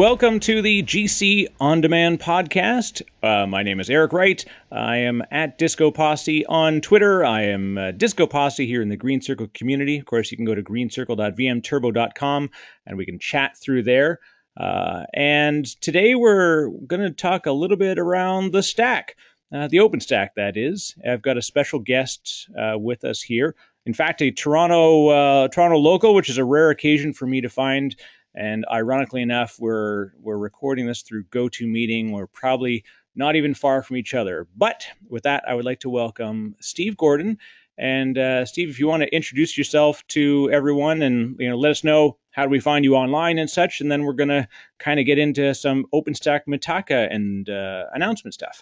Welcome to the GC On Demand podcast. Uh, my name is Eric Wright. I am at Disco Posse on Twitter. I am uh, Disco Posse here in the Green Circle community. Of course, you can go to greencircle.vmturbo.com and we can chat through there. Uh, and today we're going to talk a little bit around the stack, uh, the OpenStack, that is. I've got a special guest uh, with us here. In fact, a Toronto uh, Toronto local, which is a rare occasion for me to find. And ironically enough, we're we're recording this through GoToMeeting. We're probably not even far from each other. But with that, I would like to welcome Steve Gordon. And uh, Steve, if you want to introduce yourself to everyone, and you know, let us know how do we find you online and such, and then we're gonna kind of get into some OpenStack Mitaka and uh, announcement stuff.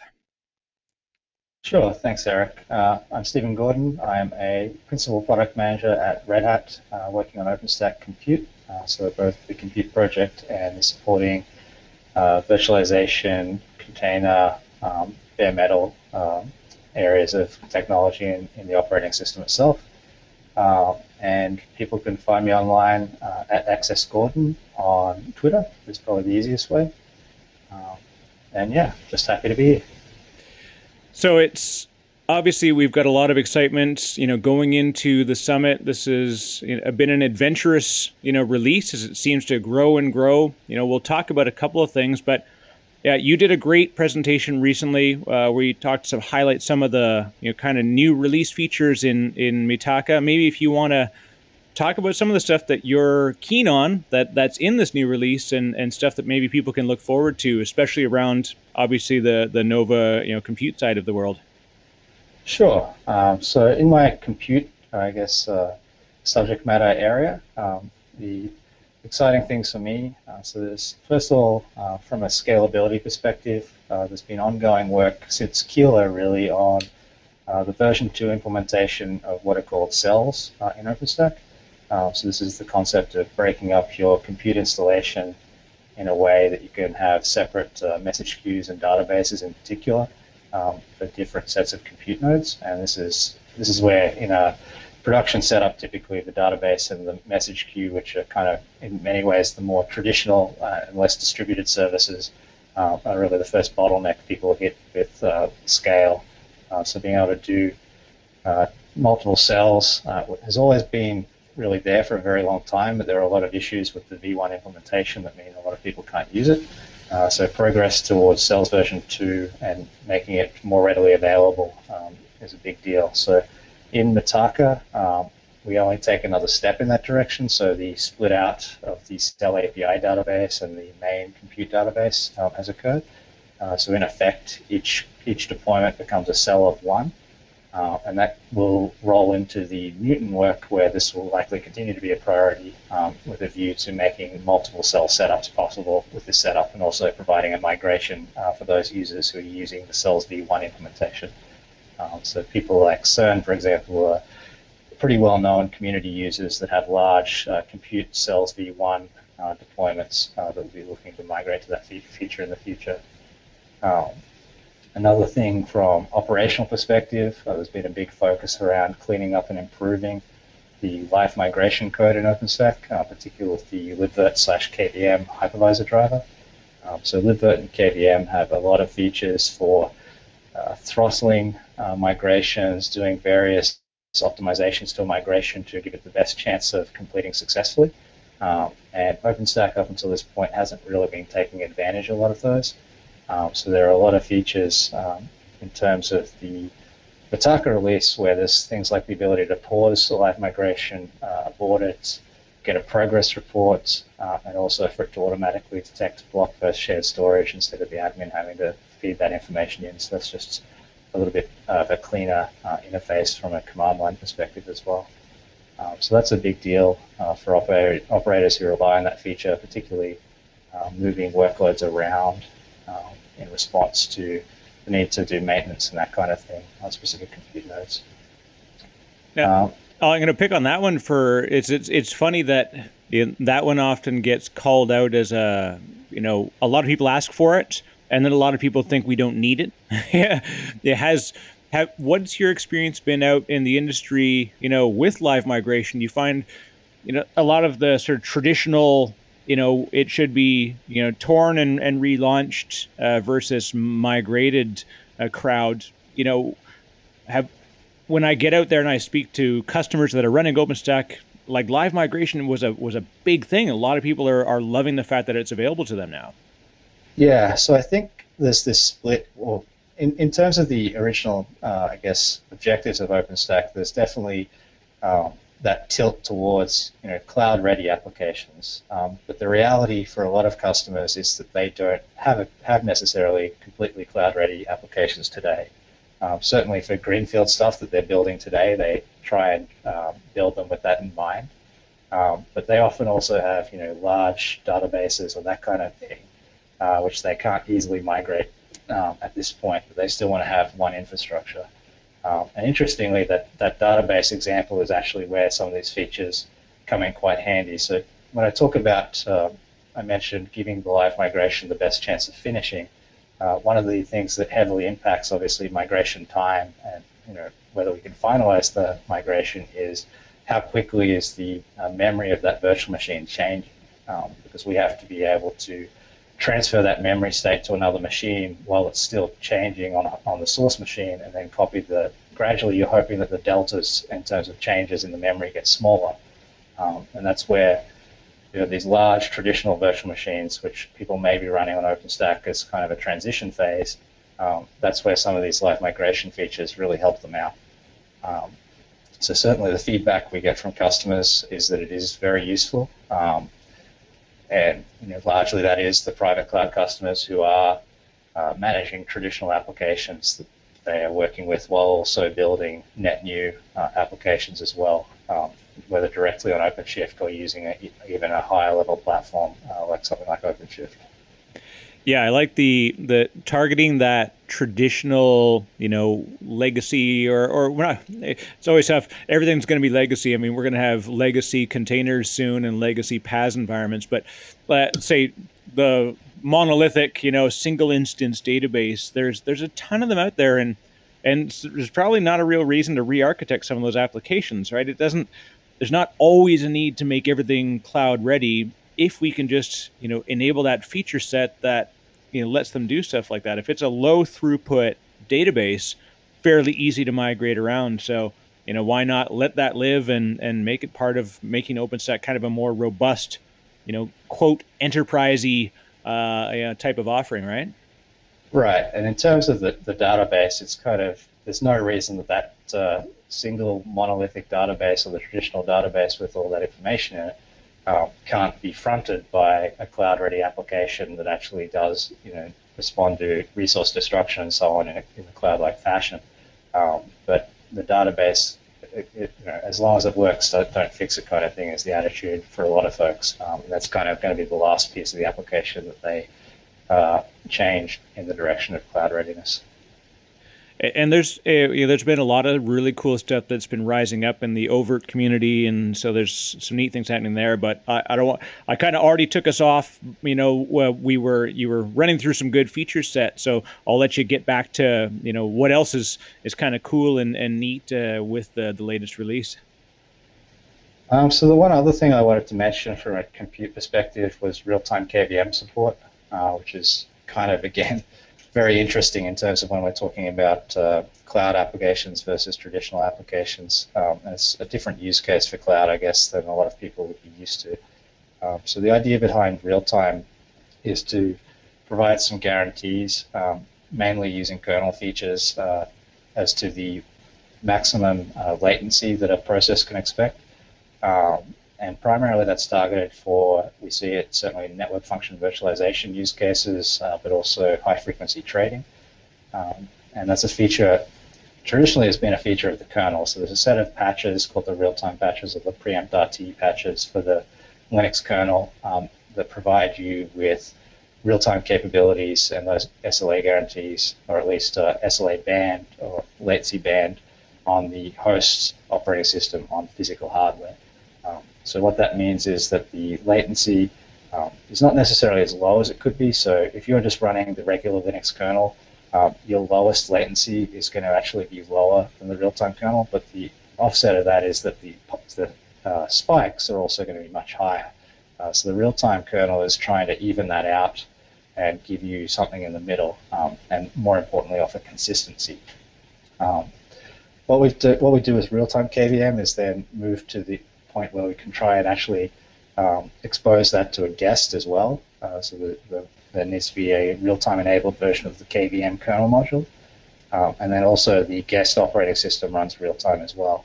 Sure, thanks, Eric. Uh, I'm Stephen Gordon. I'm a principal product manager at Red Hat, uh, working on OpenStack Compute. Uh, so both the Compute project and the supporting uh, virtualization, container, um, bare metal um, areas of technology in, in, the operating system itself. Uh, and people can find me online uh, at Access Gordon on Twitter. It's probably the easiest way. Um, and yeah, just happy to be here. So it's obviously we've got a lot of excitement, you know, going into the summit. This has you know, been an adventurous, you know, release as it seems to grow and grow. You know, we'll talk about a couple of things, but yeah, you did a great presentation recently uh, where you talked to highlight some of the you know kind of new release features in in Mitaka. Maybe if you want to talk about some of the stuff that you're keen on that that's in this new release and and stuff that maybe people can look forward to, especially around obviously the the Nova you know compute side of the world? Sure. Um, so in my compute, I guess, uh, subject matter area, um, the exciting things for me. Uh, so there's first of all, uh, from a scalability perspective, uh, there's been ongoing work since Kilo really on uh, the version two implementation of what are called cells uh, in OpenStack. so this is the concept of breaking up your compute installation in a way that you can have separate message queues and databases in particular um, for different sets of compute nodes. And this is this is where in a production setup, typically the database and the message queue, which are kind of in many ways the more traditional uh, and less distributed services, uh, are really the first bottleneck people hit with uh, scale. Uh, so being able to do uh, multiple cells has always been really there for a very long time, but there are a lot of issues with the V1 implementation that mean a lot of people can't use it. Uh, so progress towards Cells version 2 and making it more readily available um, is a big deal. So in Mitaka, um, we only take another step in that direction. So the split out of the Cell API database and the main compute database um, has occurred. Uh, so in effect, each each deployment becomes a cell of one. Uh, and that will roll into the Newton work where this will likely continue to be a priority um, with a view to making multiple cell setups possible with this setup and also providing a migration uh, for those users who are using the Cells v1 implementation. Um, so people like CERN, for example, are pretty well-known community users that have large uh, compute Cells v1 uh, deployments uh, that will be looking to migrate to that feature in the future. Um, Another thing from operational perspective, uh, there's been a big focus around cleaning up and improving the live migration code in OpenStack, uh, particularly with the libvirt slash KVM hypervisor driver. Um, so libvirt and KVM have a lot of features for uh, throttling uh, migrations, doing various optimizations to a migration to give it the best chance of completing successfully. Um, and OpenStack up until this point hasn't really been taking advantage of a lot of those. Um, so there are a lot of features um, in terms of the Mitaka release where there's things like the ability to pause the live migration, uh, abort it, get a progress report, uh, and also for it to automatically detect block versus shared storage instead of the admin having to feed that information in. So that's just a little bit of a cleaner uh, interface from a command line perspective as well. Um, so that's a big deal uh, for operator, operators who rely on that feature, particularly um, moving workloads around um, in response to the need to do maintenance and that kind of thing on specific compute nodes. Yeah. Um, oh, I'm going to pick on that one for it's it's it's funny that that one often gets called out as a you know a lot of people ask for it and then a lot of people think we don't need it. yeah, it has. Have, what's your experience been out in the industry? You know, with live migration, you find you know a lot of the sort of traditional you know, it should be, you know, torn and, and relaunched uh, versus migrated uh, crowd. You know, have when I get out there and I speak to customers that are running OpenStack, like live migration was a was a big thing. A lot of people are, are loving the fact that it's available to them now. Yeah, so I think there's this split. Well, in, in terms of the original, uh, I guess, objectives of OpenStack, there's definitely um, that tilt towards you know cloud-ready applications. Um, but the reality for a lot of customers is that they don't have a, have necessarily completely cloud-ready applications today. Um, certainly for greenfield stuff that they're building today, they try and um, build them with that in mind. Um, but they often also have you know large databases or that kind of thing, uh, which they can't easily migrate um, at this point. But they still want to have one infrastructure. Um, and interestingly, that, that database example is actually where some of these features come in quite handy. So when I talk about, uh, I mentioned giving the live migration the best chance of finishing. Uh, one of the things that heavily impacts, obviously, migration time and you know whether we can finalize the migration is how quickly is the uh, memory of that virtual machine changing, um, because we have to be able to transfer that memory state to another machine while it's still changing on, on the source machine and then copy the, gradually you're hoping that the deltas in terms of changes in the memory get smaller. Um, and that's where you know, these large traditional virtual machines, which people may be running on OpenStack as kind of a transition phase, um, that's where some of these live migration features really help them out. Um, so certainly the feedback we get from customers is that it is very useful. Um, and you know, largely that is the private cloud customers who are uh, managing traditional applications that they are working with while also building net new uh, applications as well, um, whether directly on OpenShift or using a, even a higher level platform uh, like something like OpenShift. Yeah, I like the the targeting that traditional, you know, legacy or or we're not. It's always tough. Everything's going to be legacy. I mean, we're going to have legacy containers soon and legacy PaaS environments. But let's say the monolithic, you know, single instance database. There's there's a ton of them out there, and and there's probably not a real reason to re-architect some of those applications, right? It doesn't. There's not always a need to make everything cloud ready if we can just you know enable that feature set that you know lets them do stuff like that. If it's a low throughput database, fairly easy to migrate around. So you know why not let that live and and make it part of making OpenStack kind of a more robust, you know, quote enterprisey uh, you know, type of offering, right? Right. And in terms of the, the database, it's kind of there's no reason that that uh, single monolithic database or the traditional database with all that information in it um, can't be fronted by a cloud-ready application that actually does, you know, respond to resource destruction and so on in a, in a cloud-like fashion. Um, but the database, it, it, you know, as long as it works, don't, don't, fix it kind of thing is the attitude for a lot of folks. Um, that's kind of going to be the last piece of the application that they uh, change in the direction of cloud readiness and there's you know, there's been a lot of really cool stuff that's been rising up in the oVirt community, and so there's some neat things happening there. But I, I don't want I kind of already took us off. You know, we were you were running through some good feature set, so I'll let you get back to you know what else is is kind of cool and and neat uh, with the the latest release. Um, so the one other thing I wanted to mention from a compute perspective was real-time KVM support, uh, which is kind of again very interesting in terms of when we're talking about uh, cloud applications versus traditional applications. Um, and it's a different use case for cloud, I guess, than a lot of people would be used to. Um, so the idea behind real-time is to provide some guarantees, um, mainly using kernel features uh, as to the maximum uh, latency that a process can expect. Um, and primarily that's targeted for, we see it certainly in network function virtualization use cases, uh, but also high frequency trading. Um, and that's a feature, traditionally has been a feature of the kernel. So there's a set of patches called the real-time patches or the preempt RT patches for the Linux kernel um, that provide you with real-time capabilities and those SLA guarantees, or at least uh, SLA band or latency band on the host operating system on physical hardware. So what that means is that the latency um, is not necessarily as low as it could be. So if you're just running the regular Linux kernel, um, your lowest latency is going to actually be lower than the real-time kernel, but the offset of that is that the, the uh, spikes are also going to be much higher. Uh, so the real-time kernel is trying to even that out and give you something in the middle, um, and more importantly, offer consistency. Um, what we do, what we do with real-time KVM is then move to the point where we can try and actually um, expose that to a guest as well. Uh, so the, the, there needs to be a real-time enabled version of the KVM kernel module, um, and then also the guest operating system runs real-time as well.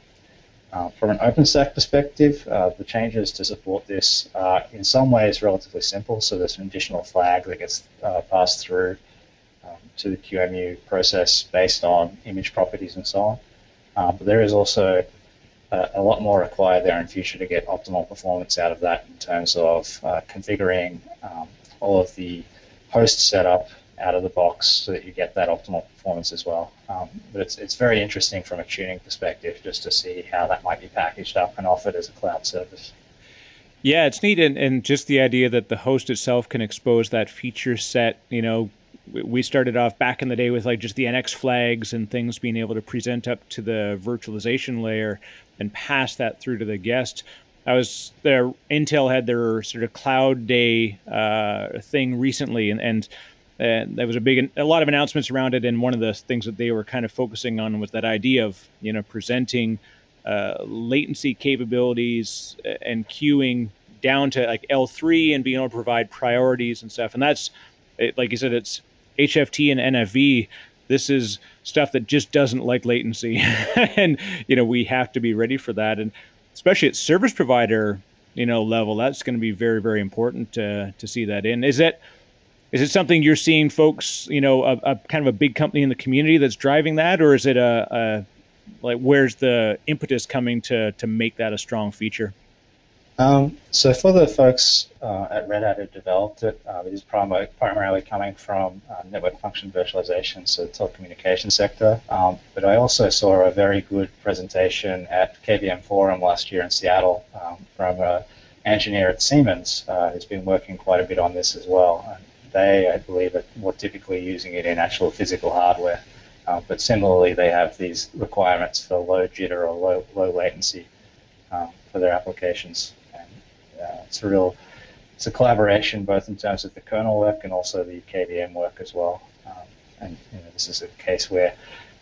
Uh, from an OpenStack perspective, uh, the changes to support this are in some ways relatively simple. So there's an additional flag that gets uh, passed through um, to the QEMU process based on image properties and so on. Uh, but there is also a, lot more required there in future to get optimal performance out of that in terms of uh, configuring um, all of the host setup out of the box so that you get that optimal performance as well. Um, but it's, it's very interesting from a tuning perspective just to see how that might be packaged up and offered as a cloud service. Yeah, it's neat, and, and just the idea that the host itself can expose that feature set. You know, we started off back in the day with like just the NX flags and things being able to present up to the virtualization layer and pass that through to the guest. I was there. Intel had their sort of cloud day uh, thing recently, and, and and there was a big, a lot of announcements around it. And one of the things that they were kind of focusing on was that idea of, you know, presenting uh, latency capabilities and queuing down to like L3 and being able to provide priorities and stuff. And that's, it, like you said, it's HFT and NFV. This is stuff that just doesn't like latency, and you know we have to be ready for that. And especially at service provider, you know, level, that's going to be very, very important to to see that in. Is that is it something you're seeing folks, you know, a, a, kind of a big company in the community that's driving that, or is it a, a like where's the impetus coming to to make that a strong feature? Um, so for the folks uh, at Red Hat who developed it, uh, it is prim- primarily coming from uh, network function virtualization, so the telecommunications sector. Um, but I also saw a very good presentation at KVM Forum last year in Seattle um, from an engineer at Siemens uh, who's been working quite a bit on this as well. And they, I believe, are more typically using it in actual physical hardware. Uh, but similarly, they have these requirements for low jitter or low, low latency um, for their applications. It's a real, it's a collaboration both in terms of the kernel work and also the KVM work as well. Um, and you know, this is a case where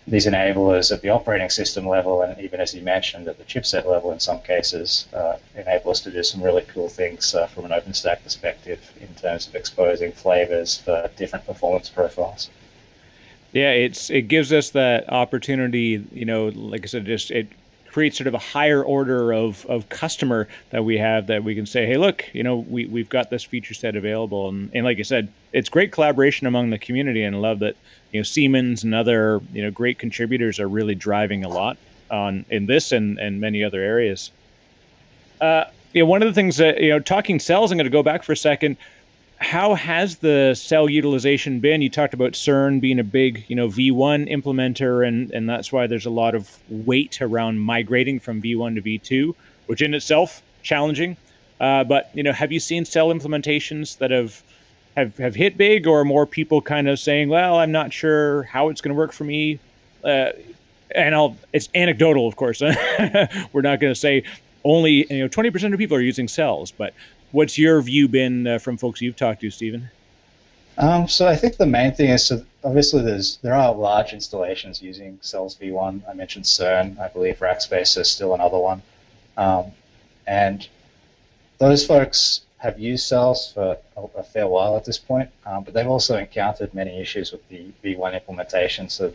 these enablers at the operating system level, and even as you mentioned, at the chipset level in some cases, uh, enable us to do some really cool things uh, from an OpenStack perspective in terms of exposing flavors for different performance profiles. Yeah, it's it gives us that opportunity. You know, like I said, just it create sort of a higher order of, of customer that we have that we can say, hey, look, you know, we, we've got this feature set available. And, and like I said, it's great collaboration among the community and I love that, you know, Siemens and other, you know, great contributors are really driving a lot on in this and, and many other areas. Uh, you know, one of the things that, you know, talking cells, I'm going to go back for a second how has the cell utilization been? You talked about CERN being a big, you know, V1 implementer, and and that's why there's a lot of weight around migrating from V1 to V2, which in itself challenging. Uh, but you know, have you seen cell implementations that have have have hit big, or more people kind of saying, "Well, I'm not sure how it's going to work for me." Uh, and I'll it's anecdotal, of course. We're not going to say only you know 20% of people are using cells, but what's your view been uh, from folks you've talked to, Stephen? Um, so I think the main thing is so obviously there's there are large installations using Cells V1. I mentioned CERN. I believe Rackspace is still another one, um, and those folks have used Cells for a, fair while at this point, um, but they've also encountered many issues with the V1 implementation. So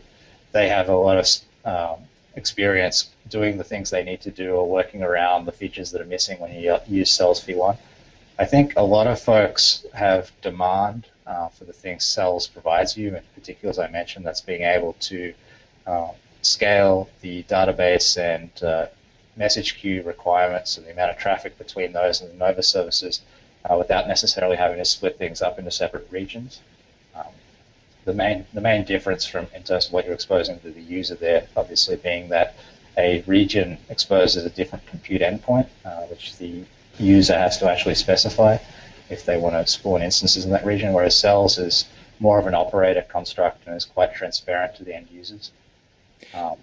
they have a lot of um, experience doing the things they need to do or working around the features that are missing when you use Cells V1. I think a lot of folks have demand uh, for the things Cells provides you, in particular, as I mentioned, that's being able to uh, scale the database and uh, message queue requirements and the amount of traffic between those and the Nova services uh, without necessarily having to split things up into separate regions. Um, the main the main difference from in terms of what you're exposing to the user there, obviously, being that a region exposes a different compute endpoint, uh, which the user has to actually specify if they want to spawn instances in that region, whereas cells is more of an operator construct and is quite transparent to the end users. Um,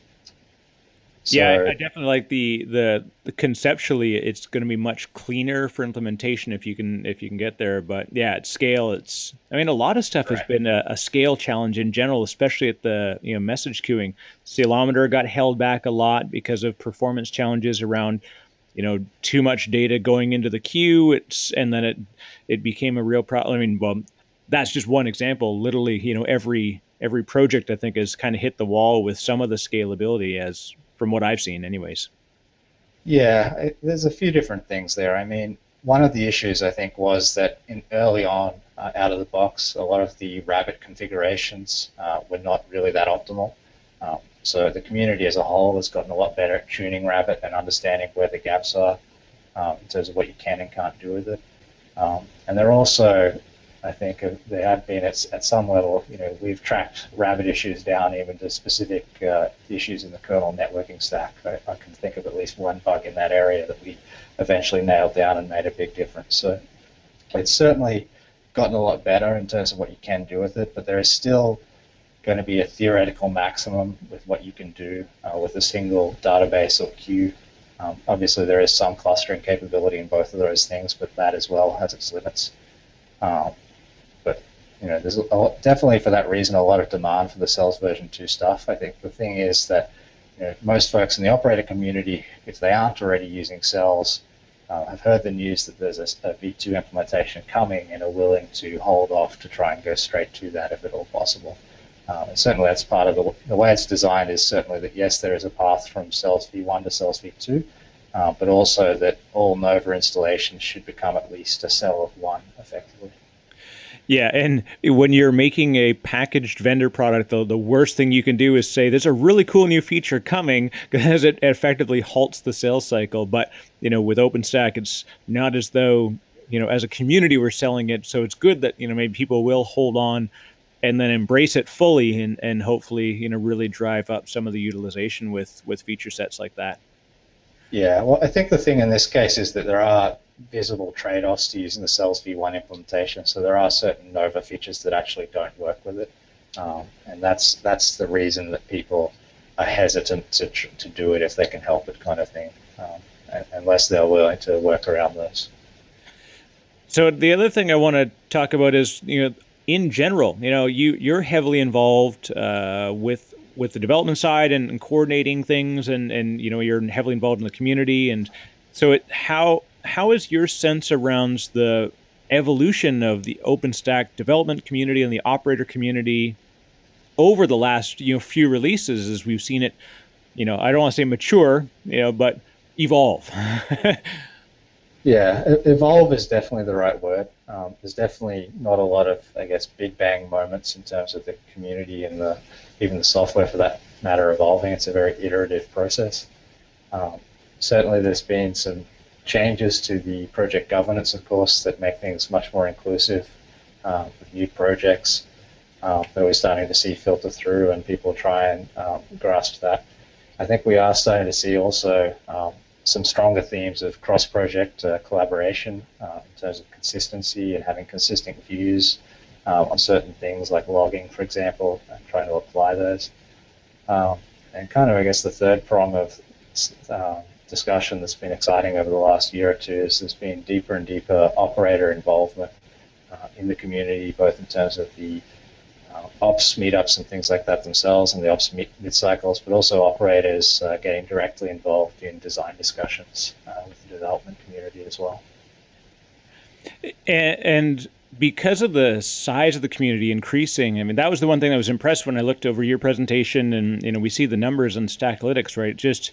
So, yeah, I, I definitely like the, the, the conceptually it's going to be much cleaner for implementation if you can if you can get there. But yeah, at scale, it's I mean a lot of stuff right. has been a, a, scale challenge in general, especially at the you know message queuing. Ceilometer got held back a lot because of performance challenges around you know too much data going into the queue. It's and then it it became a real problem. I mean, well, that's just one example. Literally, you know, every every project I think has kind of hit the wall with some of the scalability as from what I've seen, anyways. Yeah, it, there's a few different things there. I mean, one of the issues I think was that in early on, uh, out of the box, a lot of the Rabbit configurations uh, were not really that optimal. Um, so the community as a whole has gotten a lot better at tuning Rabbit and understanding where the gaps are um, in terms of what you can and can't do with it. Um, and they're also I think they have been at, at some level, you know, we've tracked Rabbit issues down even to specific uh, issues in the kernel networking stack. I, I, can think of at least one bug in that area that we eventually nailed down and made a big difference. So it's certainly gotten a lot better in terms of what you can do with it, but there is still going to be a theoretical maximum with what you can do uh, with a single database or queue. Um, obviously, there is some clustering capability in both of those things, but that as well has its limits. Um, you know, there's definitely for that reason a lot of demand for the cells version 2 stuff. I think the thing is that you know, most folks in the operator community, if they aren't already using cells, uh, have heard the news that there's a a v2 implementation coming and are willing to hold off to try and go straight to that if at all possible. Um, and certainly that's part of the, the way it's designed is certainly that yes, there is a path from Cells v1 to Cells v2, uh, but also that all Nova installations should become at least a cell of one effectively. Yeah, and when you're making a packaged vendor product, the, the worst thing you can do is say there's a really cool new feature coming because it effectively halts the sales cycle. But you know, with OpenStack, it's not as though you know as a community we're selling it. So it's good that you know maybe people will hold on and then embrace it fully and, and hopefully you know really drive up some of the utilization with with feature sets like that. Yeah, well, I think the thing in this case is that there are visible trade-offs to using the cells v1 implementation. So there are certain Nova features that actually don't work with it, um, and that's that's the reason that people are hesitant to to do it if they can help it, kind of thing, um, unless they're willing to work around those. So the other thing I want to talk about is you know in general, you know you you're heavily involved uh, with with the development side and, and coordinating things, and and you know you're heavily involved in the community. And so it, how how is your sense around the evolution of the OpenStack development community and the operator community over the last you know few releases as we've seen it you know I don't want to say mature you know but evolve yeah evolve is definitely the right word. Um, there's definitely not a lot of I guess big bang moments in terms of the community and the even the software for that matter evolving. It's a very iterative process. Um, certainly there's been some changes to the project governance, of course, that make things much more inclusive um, with new projects um, that we're starting to see filter through and people try and um, grasp that. I think we are starting to see also um, some stronger themes of cross-project uh, collaboration uh, in terms of consistency and having consistent views uh, on certain things like logging, for example, and trying to apply those. Um, and kind of, I guess, the third prong of um, discussion that's been exciting over the last year or two is there's been deeper and deeper operator involvement uh, in the community, both in terms of the ops meetups and things like that themselves and the ops mid cycles, but also operators uh, getting directly involved in design discussions uh, with the development community as well. And because of the size of the community increasing, I mean, that was the one thing I was impressed when I looked over your presentation, and you know, we see the numbers in Stackalytics, right? Just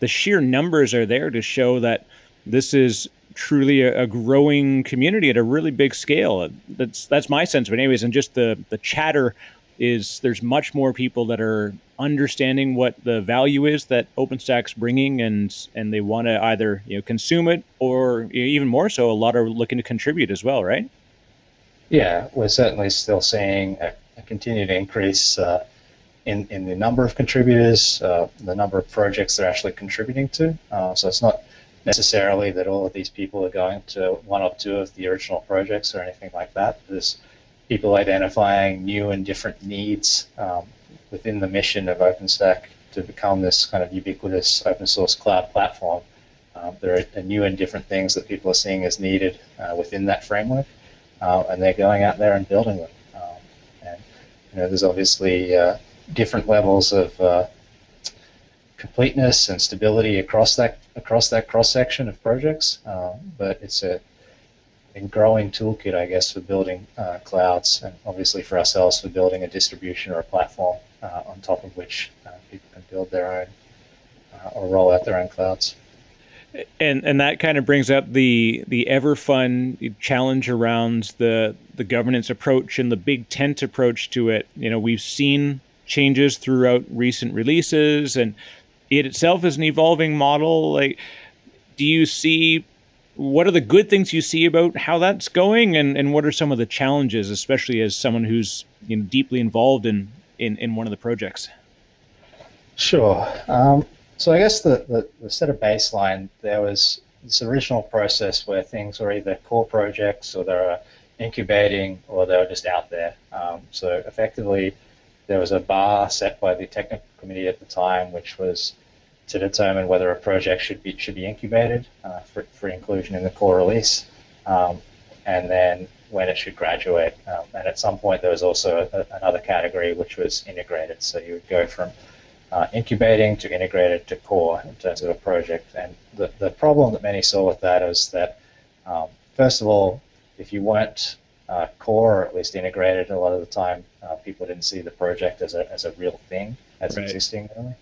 the sheer numbers are there to show that this is truly a, a, growing community at a really big scale. That's that's my sense it, anyways. And just the the chatter is there's much more people that are understanding what the value is that OpenStack's bringing, and and they want to either you know consume it or even more so, a lot are looking to contribute as well, right? Yeah, we're certainly still seeing a, a continued increase. Uh, in, in the number of contributors, uh, the number of projects they're actually contributing to. Uh, so it's not necessarily that all of these people are going to one or two of the original projects or anything like that. There's people identifying new and different needs um, within the mission of OpenStack to become this kind of ubiquitous open source cloud platform, um, there are new and different things that people are seeing as needed uh, within that framework, uh, and they're going out there and building them. Um, and you know, there's obviously uh, different levels of uh, completeness and stability across that across that cross section of projects, uh, but it's a growing toolkit, I guess, for building uh, clouds, and obviously for ourselves for building a distribution or a platform uh, on top of which uh, people can build their own uh, or roll out their own clouds. And and that kind of brings up the the ever fun challenge around the the governance approach and the big tent approach to it. You know, we've seen changes throughout recent releases, and it itself is an evolving model. Like, do you see what are the good things you see about how that's going, and, and what are some of the challenges, especially as someone who's you know, deeply involved in, in, in one of the projects? Sure. Um, so I guess the, the, the set of baseline, there was this original process where things were either core projects or they were incubating or they were just out there. Um, so effectively, there was a bar set by the technical committee at the time, which was to determine whether a project should be should be incubated uh, for, for inclusion in the core release, um, and then when it should graduate. Um, and at some point, there was also a, another category which was integrated. So you would go from uh, incubating to integrated to core in terms of a project. And the, the problem that many saw with that is that, um, first of all, if you weren't uh, core or at least integrated, a lot of the time uh, people didn't see the project as a, as a real thing, as right. existing really.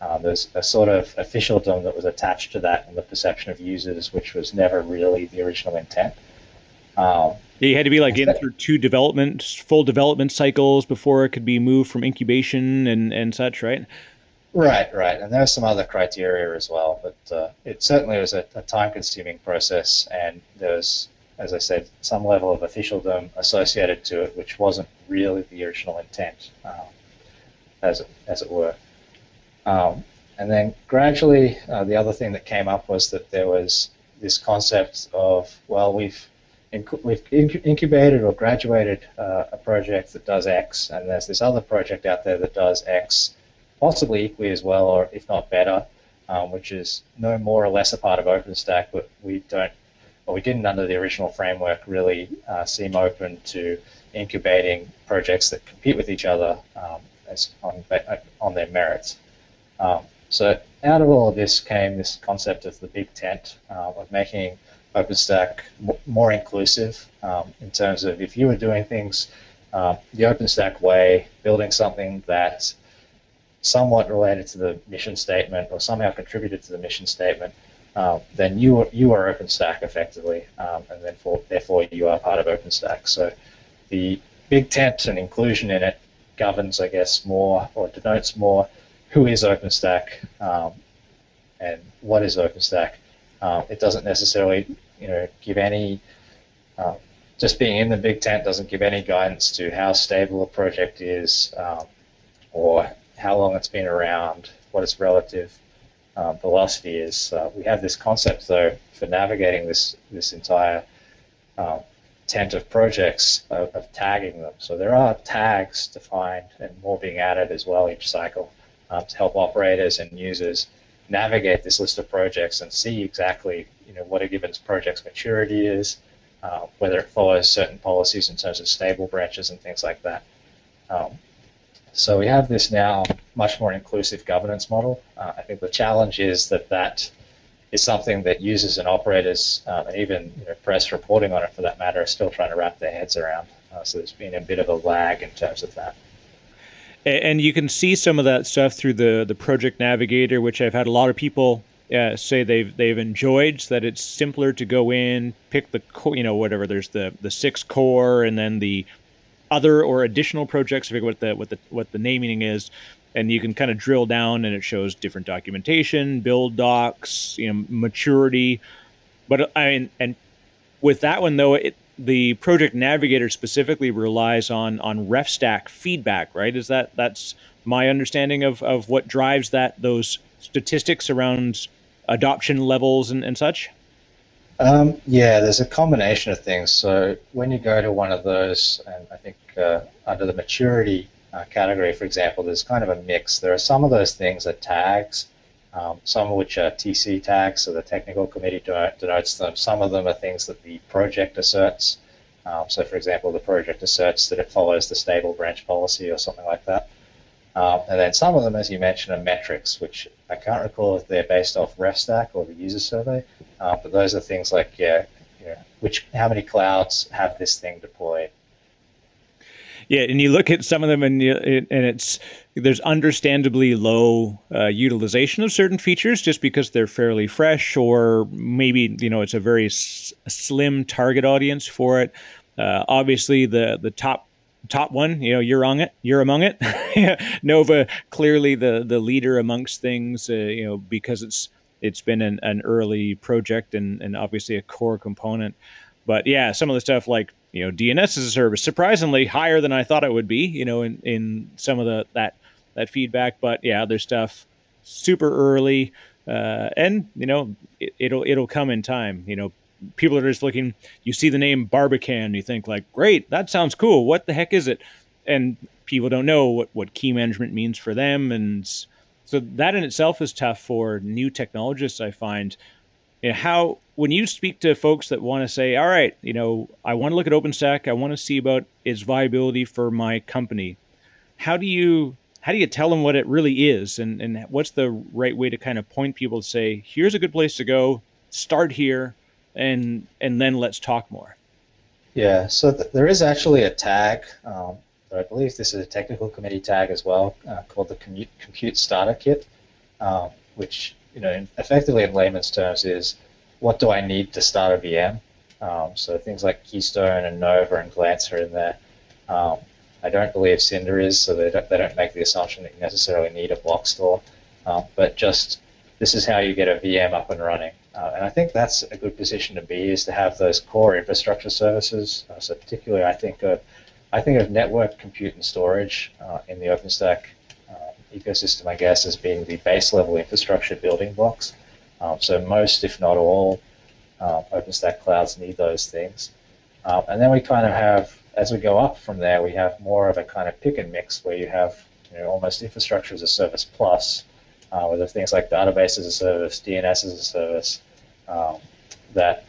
Um, there's a sort of officialdom that was attached to that and the perception of users, which was never really the original intent. Um, you had to be like in through two development, full development cycles before it could be moved from incubation and, and such, right? Right, right. And there's some other criteria as well, but uh, it certainly was a, a time consuming process, and there was, as I said, some level of officialdom associated to it, which wasn't really the original intent, um, as, it, as it were. Um, and then gradually, uh, the other thing that came up was that there was this concept of, well, we've we've incubated or graduated uh, a project that does X, and there's this other project out there that does X, possibly equally as well, or if not better, um, which is no more or less a part of OpenStack, but we don't, or we didn't under the original framework really uh, seem open to incubating projects that compete with each other um, as on, on their merits. Um, so out of all of this came this concept of the big tent uh, of making OpenStack more inclusive um, in terms of if you were doing things uh, the OpenStack way, building something that somewhat related to the mission statement or somehow contributed to the mission statement, uh, then you are, you are OpenStack effectively, um, and then for, therefore you are part of OpenStack. So the big tent and inclusion in it governs, I guess, more or denotes more who is OpenStack um, and what is OpenStack. Um, it doesn't necessarily, you know, give any. Um, just being in the big tent doesn't give any guidance to how stable a project is, um, or how long it's been around, what its relative um, velocity is. Uh, we have this concept though for navigating this this entire tent of projects of, of, tagging them. So there are tags defined and more being added as well each cycle um, to help operators and users navigate this list of projects and see exactly you know what a given project's maturity is, uh, whether it follows certain policies in terms of stable branches and things like that. Um, so we have this now much more inclusive governance model. Uh, I think the challenge is that that is something that users and operators uh, and even you know, press reporting on it for that matter are still trying to wrap their heads around. Uh, so there's been a bit of a lag in terms of that and you can see some of that stuff through the the project navigator which i've had a lot of people uh, say they've they've enjoyed so that it's simpler to go in pick the co- you know whatever there's the the six core and then the other or additional projects forget what the what the what the naming is and you can kind of drill down and it shows different documentation build docs you know maturity. But i mean and with that one though it the project navigator specifically relies on on refstack feedback right? Is that that's my understanding of, of what drives that those statistics around adoption levels and, and such? Um, yeah there's a combination of things. So when you go to one of those and i think uh, under the maturity uh, category, for example, there's kind of a mix. There are some of those things are tags, um, some of which are TC tags, so the technical committee denotes them. Some of them are things that the project asserts. Um, so, for example, the project asserts that it follows the stable branch policy or something like that. Um, and then some of them, as you mentioned, are metrics, which I can't recall if they're based off RefStack or the user survey, uh, but those are things like, yeah, which how many clouds have this thing deployed, yeah, and you look at some of them, and you, and it's there's understandably low uh, utilization of certain features just because they're fairly fresh, or maybe you know it's a very s- slim target audience for it. Uh, obviously, the the top top one, you know, you're on it, you're among it. Nova clearly the the leader amongst things, uh, you know, because it's it's been an, an early project and and obviously a core component. But yeah, some of the stuff like you know DNS as a service, surprisingly higher than I thought it would be. You know, in in some of the that that feedback. But yeah, there's stuff super early, uh, and you know it, it'll it'll come in time. You know, people are just looking. You see the name Barbican, you think like, great, that sounds cool. What the heck is it? And people don't know what what key management means for them, and so that in itself is tough for new technologists. I find you know, how when you speak to folks that want to say, all right, you know, I want to look at OpenStack, I want to see about its viability for my company. How do you how do you tell them what it really is, and and what's the right way to kind of point people to say, here's a good place to go, start here, and and then let's talk more. Yeah, so th- there is actually a tag. Um, I believe this is a technical committee tag as well, uh, called the Compute, Starter Kit, um, which you know, effectively in layman's terms is what do I need to start a VM? Um, so things like Keystone and Nova and Glance are in there. Um, I don't believe Cinder is, so they don't, they don't make the assumption that you necessarily need a block store. Um, but just this is how you get a VM up and running. Uh, and I think that's a good position to be, is to have those core infrastructure services. Uh, so particularly, I think of I think of network, compute, and storage uh, in the OpenStack ecosystem, I guess, as being the base level infrastructure building blocks. Um, so most, if not all, um, OpenStack clouds need those things. Um, and then we kind of have, as we go up from there, we have more of a kind of pick and mix where you have you know, almost infrastructure as a service plus, uh, there's things like database as a service, DNS as a service, um, that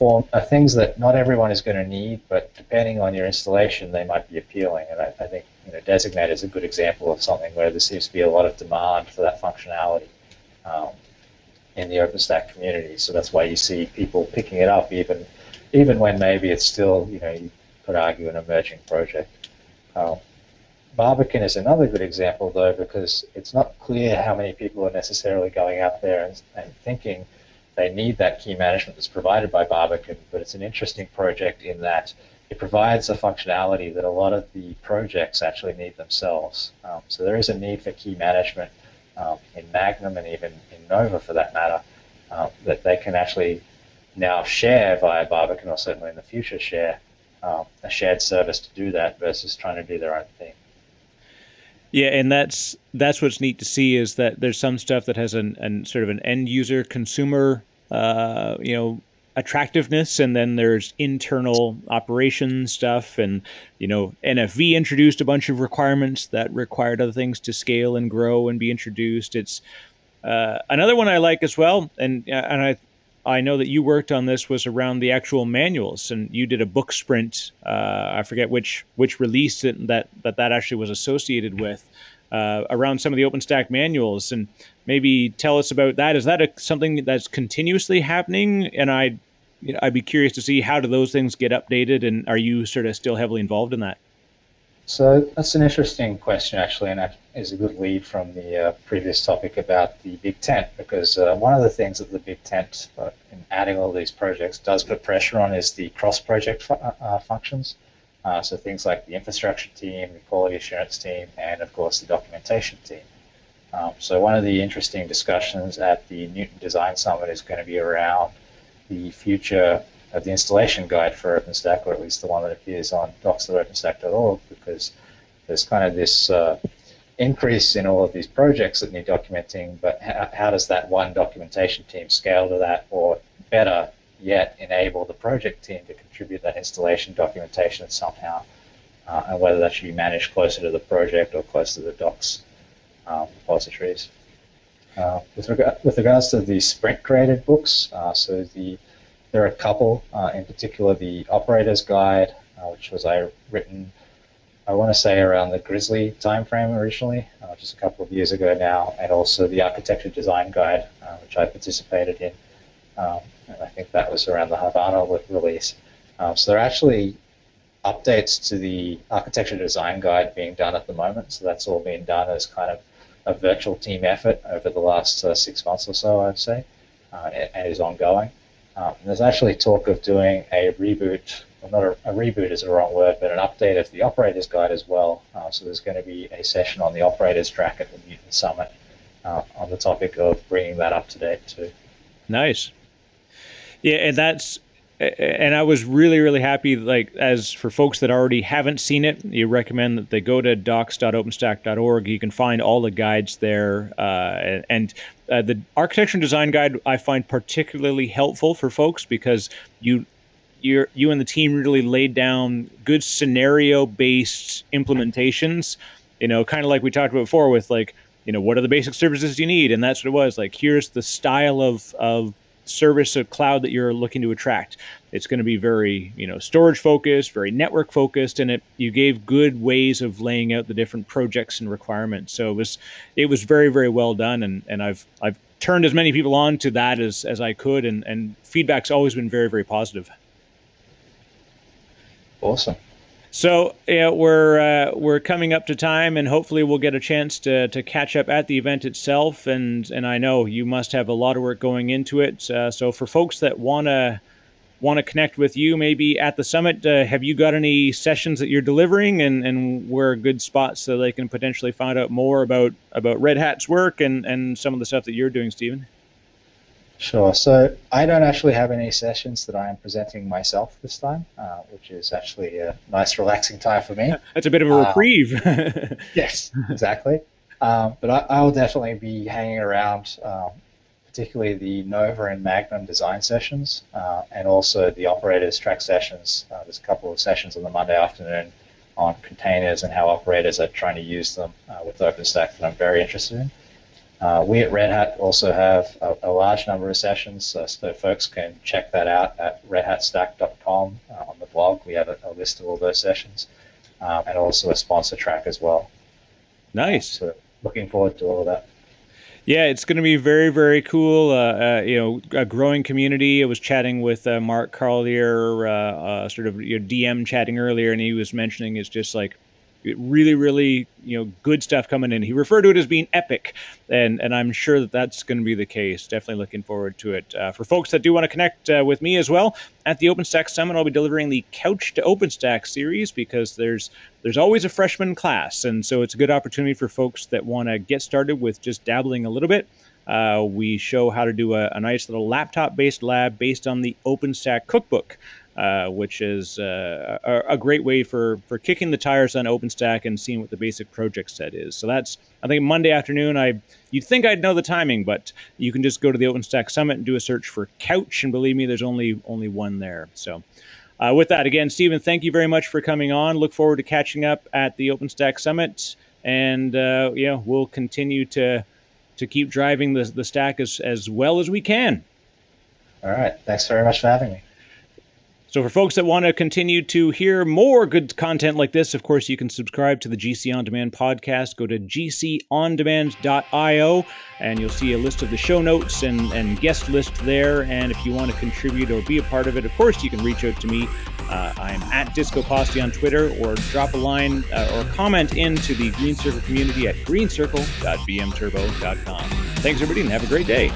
form are things that not everyone is going to need, but depending on your installation, they might be appealing. And I, I think you know, Designate is a good example of something where there seems to be a lot of demand for that functionality um, in the OpenStack community. So that's why you see people picking it up, even even when maybe it's still, you know, you could argue an emerging project. Um, Barbican is another good example, though, because it's not clear how many people are necessarily going out there and, and thinking they need that key management that's provided by Barbican, but it's an interesting project in that it provides a functionality that a lot of the projects actually need themselves. Um, so there is a need for key management um, in Magnum and even in Nova for that matter um, that they can actually now share via Barbican or certainly in the future share um, a shared service to do that versus trying to do their own thing. Yeah, and that's that's what's neat to see is that there's some stuff that has an, an sort of an end user consumer uh, you know attractiveness and then there's internal operation stuff and you know nfv introduced a bunch of requirements that required other things to scale and grow and be introduced. It's uh, another one i like as well and uh, and i I know that you worked on this was around the actual manuals, and you did a book sprint. Uh, I forget which which release that that that actually was associated with uh, around some of the OpenStack manuals, and maybe tell us about that. Is that a, something that's continuously happening? And I, you know, I'd be curious to see how do those things get updated, and are you sort of still heavily involved in that? So that's an interesting question, actually, and that is a good lead from the uh, previous topic about the big tent, because uh, one of the things that the big tent, uh, in adding all these projects, does put pressure on is the cross-project fu- uh, uh, functions. Uh, so things like the infrastructure team, the quality assurance team, and of course the documentation team. Um, so one of the interesting discussions at the Newton Design Summit is going to be around the future of the installation guide for OpenStack, or at least the one that appears on docs.openstack.org, because there's kind of this uh, increase in all of these projects that need documenting, but how, how does that one documentation team scale to that, or better yet, enable the project team to contribute that installation documentation somehow? uh, and whether that should be managed closer to the project or closer to the docs um, repositories. Uh, with, reg- with, regards to the sprint created books, uh, so the there are a couple, uh, in particular the operator's guide, uh, which was I written, I want to say around the Grizzly timeframe originally, uh, just a couple of years ago now, and also the architecture design guide, which I participated in. Um, and I think that was around the Havana release. Um, so there are actually updates to the architecture design guide being done at the moment. So that's all being done as kind of a virtual team effort over the last uh, six months or so, I'd say, uh, and is ongoing. Um, there's actually talk of doing a reboot, well, not a, a, reboot is the wrong word, but an update of the operator's guide as well. Uh, so there's going to be a session on the operator's track at the Newton Summit uh, on the topic of bringing that up to date too. Nice. Yeah, and that's and I was really, really happy. Like, as for folks that already haven't seen it, you recommend that they go to docs.openstack.org. You can find all the guides there. Uh, and uh, the architecture and design guide I find particularly helpful for folks because you you you and the team really laid down good scenario based implementations. You know, kind of like we talked about before with like, you know, what are the basic services you need? And that's what it was. Like, here's the style of, of service of cloud that you're looking to attract. It's going to be very, you know, storage focused, very network focused, and it you gave good ways of laying out the different projects and requirements. So it was it was very very well done, and and I've I've turned as many people on to that as as I could, and and feedback's always been very very positive. Awesome. So yeah, we're uh, we're coming up to time, and hopefully we'll get a chance to, to catch up at the event itself. And and I know you must have a lot of work going into it. Uh, so for folks that wanna want to connect with you, maybe at the summit, uh, have you got any sessions that you're delivering, and and where good spots so they can potentially find out more about about Red Hat's work and and some of the stuff that you're doing, Stephen? Sure. So I don't actually have any sessions that I am presenting myself this time, uh, which is actually a nice, relaxing time for me. That's a bit of a uh, reprieve. Uh, yes, exactly. Um, but I, I, will definitely be hanging around, um, particularly the Nova and Magnum design sessions, uh, and also the operators track sessions. Uh, there's a couple of sessions on the Monday afternoon on containers and how operators are trying to use them uh, with OpenStack that I'm very interested in. Uh, we at Red Hat also have a, a large number of sessions, uh, so folks can check that out at redhatstack.com uh, on the blog. We have a, a, list of all those sessions, um, and also a sponsor track as well. Nice. so looking forward to all of that. Yeah, it's going to be very, very cool. Uh, uh, you know, a growing community. I was chatting with uh, Mark Collier, uh, uh, sort of your DM chatting earlier, and he was mentioning it's just like really, really, you know, good stuff coming in. He referred to it as being epic, and and I'm sure that that's going to be the case. Definitely looking forward to it. Uh, for folks that do want to connect uh, with me as well, at the OpenStack Summit, I'll be delivering the Couch to OpenStack series because there's there's always a freshman class, and so it's a good opportunity for folks that want to get started with just dabbling a little bit. Uh, we show how to do a, a nice little laptop-based lab based on the OpenStack cookbook. Uh, which is uh, a, a, great way for, for kicking the tires on OpenStack and seeing what the basic project set is. So that's I think Monday afternoon. I you'd think I'd know the timing, but you can just go to the OpenStack Summit and do a search for Couch, and believe me, there's only only one there. So. Uh, with that, again, Stephen, thank you very much for coming on. Look forward to catching up at the OpenStack Summit, and uh, yeah, we'll continue to to keep driving the the stack as as well as we can. All right. Thanks very much for having me. So, for folks that want to continue to hear more good content like this, of course, you can subscribe to the GC On Demand podcast. Go to gcondemand.io and you'll see a list of the show notes and, and guest list there. And if you want to contribute or be a part of it, of course, you can reach out to me. Uh, I'm at Disco Posse on Twitter or drop a line uh, or comment into the Green Circle community at greencircle.vmturbo.com. Thanks, everybody, and have a great day.